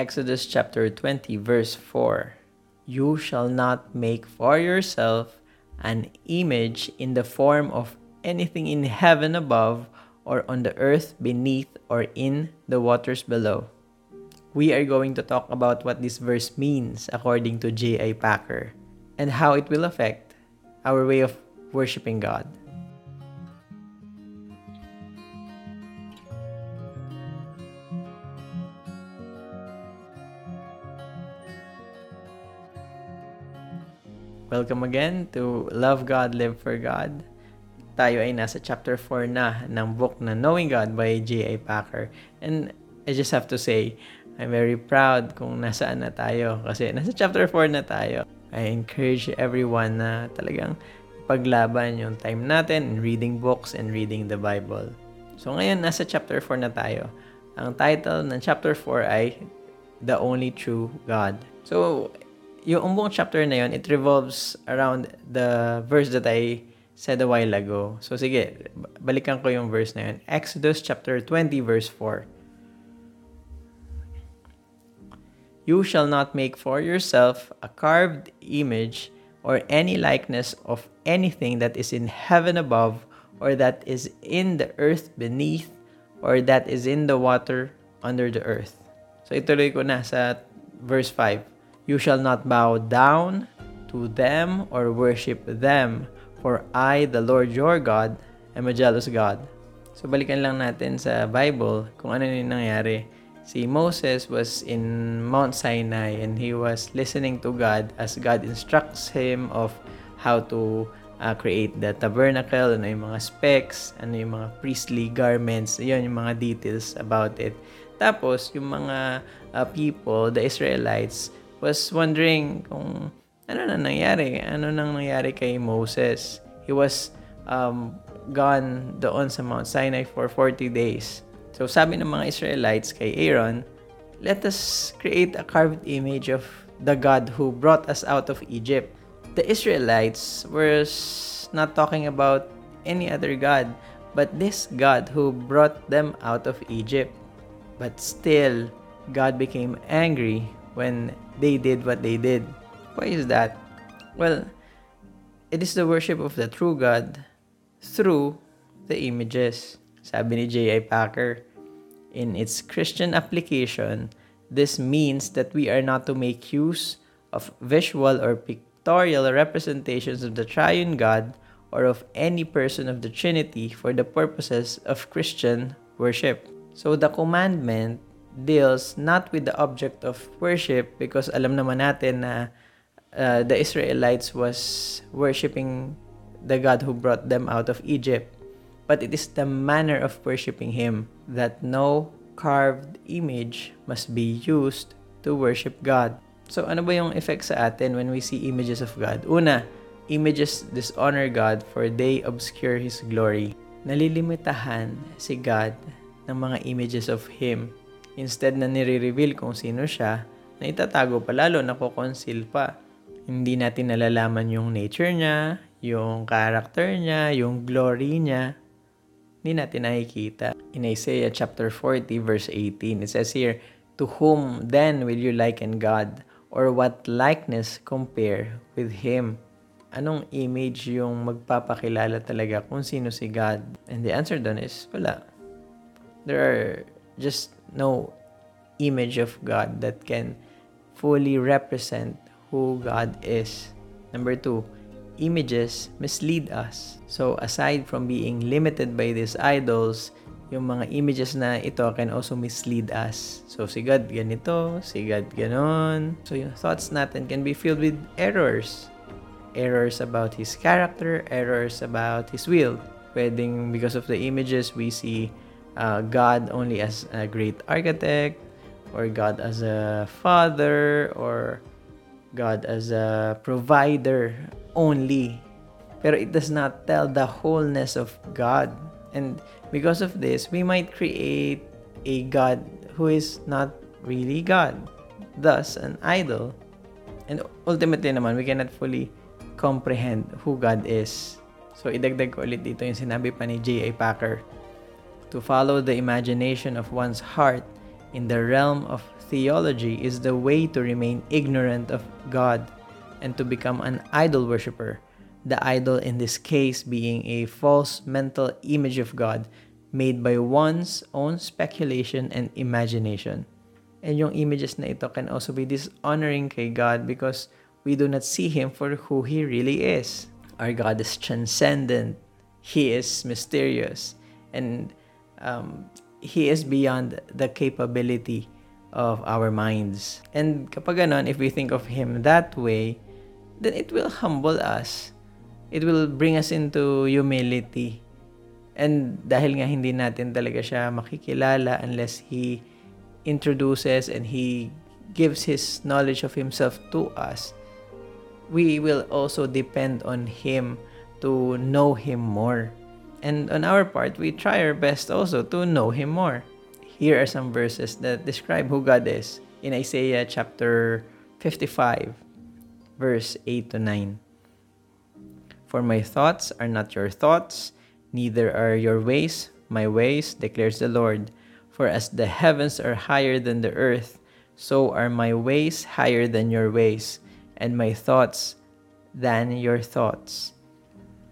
Exodus chapter 20, verse 4 You shall not make for yourself an image in the form of anything in heaven above, or on the earth beneath, or in the waters below. We are going to talk about what this verse means according to J.I. Packer and how it will affect our way of worshiping God. Welcome again to Love God, Live for God. Tayo ay nasa chapter 4 na ng book na Knowing God by J.A. Packer. And I just have to say, I'm very proud kung nasaan na tayo kasi nasa chapter 4 na tayo. I encourage everyone na talagang paglaban yung time natin in reading books and reading the Bible. So ngayon, nasa chapter 4 na tayo. Ang title ng chapter 4 ay The Only True God. So, yung buong chapter na yun, it revolves around the verse that I said a while ago. So sige, balikan ko yung verse na yun. Exodus chapter 20 verse 4. You shall not make for yourself a carved image or any likeness of anything that is in heaven above or that is in the earth beneath or that is in the water under the earth. So ituloy ko na sa verse 5. You shall not bow down to them or worship them, for I, the Lord your God, am a jealous God. So balikan lang natin sa Bible kung ano yung nangyari. Si Moses was in Mount Sinai and he was listening to God as God instructs him of how to uh, create the tabernacle, ano yung mga specs, ano yung mga priestly garments, yun yung mga details about it. Tapos, yung mga uh, people, the Israelites, was wondering kung ano na nangyari. Ano nang nangyari kay Moses. He was um, gone doon sa Mount Sinai for 40 days. So sabi ng mga Israelites kay Aaron, let us create a carved image of the God who brought us out of Egypt. The Israelites were not talking about any other God, but this God who brought them out of Egypt. But still, God became angry when they did what they did. Why is that? Well, it is the worship of the true God through the images. Sabi ni J.I. Packer, in its Christian application, this means that we are not to make use of visual or pictorial representations of the triune God or of any person of the Trinity for the purposes of Christian worship. So the commandment deals not with the object of worship because alam naman natin na uh, the Israelites was worshiping the God who brought them out of Egypt. But it is the manner of worshiping Him that no carved image must be used to worship God. So ano ba yung effect sa atin when we see images of God? Una, images dishonor God for they obscure His glory. Nalilimitahan si God ng mga images of Him Instead na nire-reveal kung sino siya, na itatago pa lalo, nakoconceal pa. Hindi natin nalalaman yung nature niya, yung character niya, yung glory niya. Hindi natin nakikita. In Isaiah chapter 40 verse 18, it says here, To whom then will you liken God? Or what likeness compare with Him? Anong image yung magpapakilala talaga kung sino si God? And the answer dun is, wala. There are just no image of God that can fully represent who God is. Number two, images mislead us. So aside from being limited by these idols, yung mga images na ito can also mislead us. So si God ganito, si God ganon. So yung thoughts natin can be filled with errors. Errors about His character, errors about His will. Pwedeng because of the images we see uh, God only as a great architect, or God as a father, or God as a provider only. Pero it does not tell the wholeness of God. And because of this, we might create a God who is not really God, thus an idol. And ultimately naman, we cannot fully comprehend who God is. So, idagdag ko ulit dito yung sinabi pa ni J.A. Packer to follow the imagination of one's heart in the realm of theology is the way to remain ignorant of God and to become an idol worshiper. The idol in this case being a false mental image of God made by one's own speculation and imagination. And yung images na ito can also be dishonoring kay God because we do not see Him for who He really is. Our God is transcendent. He is mysterious. And um, He is beyond the capability of our minds. And kapag ganon, if we think of Him that way, then it will humble us. It will bring us into humility. And dahil nga hindi natin talaga siya makikilala unless He introduces and He gives His knowledge of Himself to us, we will also depend on Him to know Him more. And on our part, we try our best also to know Him more. Here are some verses that describe who God is in Isaiah chapter 55, verse 8 to 9. For my thoughts are not your thoughts, neither are your ways my ways, declares the Lord. For as the heavens are higher than the earth, so are my ways higher than your ways, and my thoughts than your thoughts.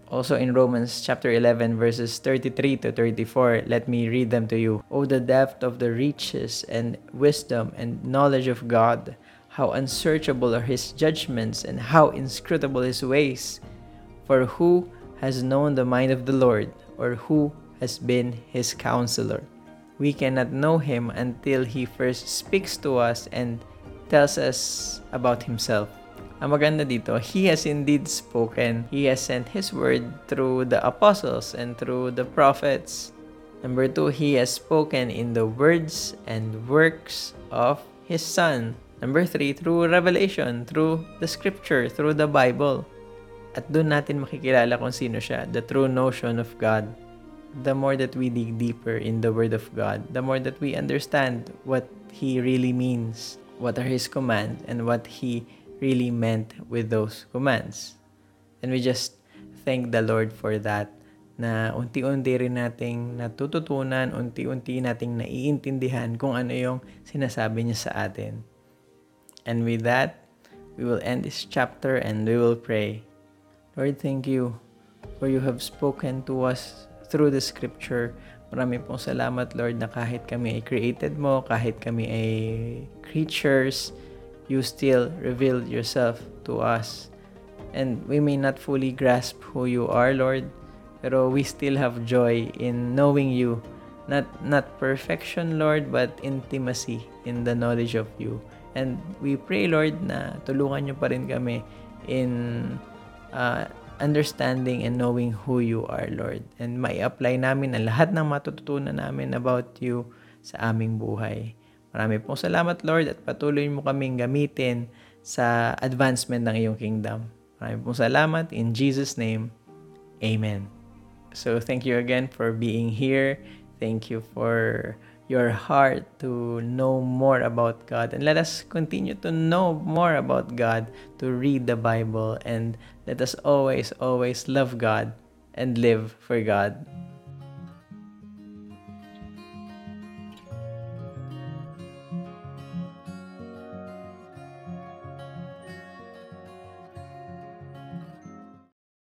Also in Romans chapter 11 verses 33 to 34, let me read them to you. Oh the depth of the riches and wisdom and knowledge of God, how unsearchable are his judgments and how inscrutable his ways. For who has known the mind of the Lord, or who has been his counselor? We cannot know him until he first speaks to us and tells us about himself. Ang maganda dito, He has indeed spoken. He has sent His word through the apostles and through the prophets. Number two, He has spoken in the words and works of His Son. Number three, through revelation, through the scripture, through the Bible. At doon natin makikilala kung sino siya, the true notion of God. The more that we dig deeper in the Word of God, the more that we understand what He really means, what are His commands, and what He really meant with those commands. And we just thank the Lord for that na unti-unti rin nating natututunan, unti-unti nating naiintindihan kung ano yung sinasabi niya sa atin. And with that, we will end this chapter and we will pray. Lord, thank you for you have spoken to us through the scripture. Marami pong salamat, Lord, na kahit kami ay created mo, kahit kami ay creatures, you still reveal yourself to us. And we may not fully grasp who you are, Lord, pero we still have joy in knowing you. Not not perfection, Lord, but intimacy in the knowledge of you. And we pray, Lord, na tulungan niyo pa rin kami in uh, understanding and knowing who you are, Lord. And may apply namin ang lahat ng matututunan namin about you sa aming buhay. Marami pong salamat, Lord, at patuloy mo kaming gamitin sa advancement ng iyong kingdom. Marami pong salamat. In Jesus' name, Amen. So, thank you again for being here. Thank you for your heart to know more about God. And let us continue to know more about God, to read the Bible, and let us always, always love God and live for God.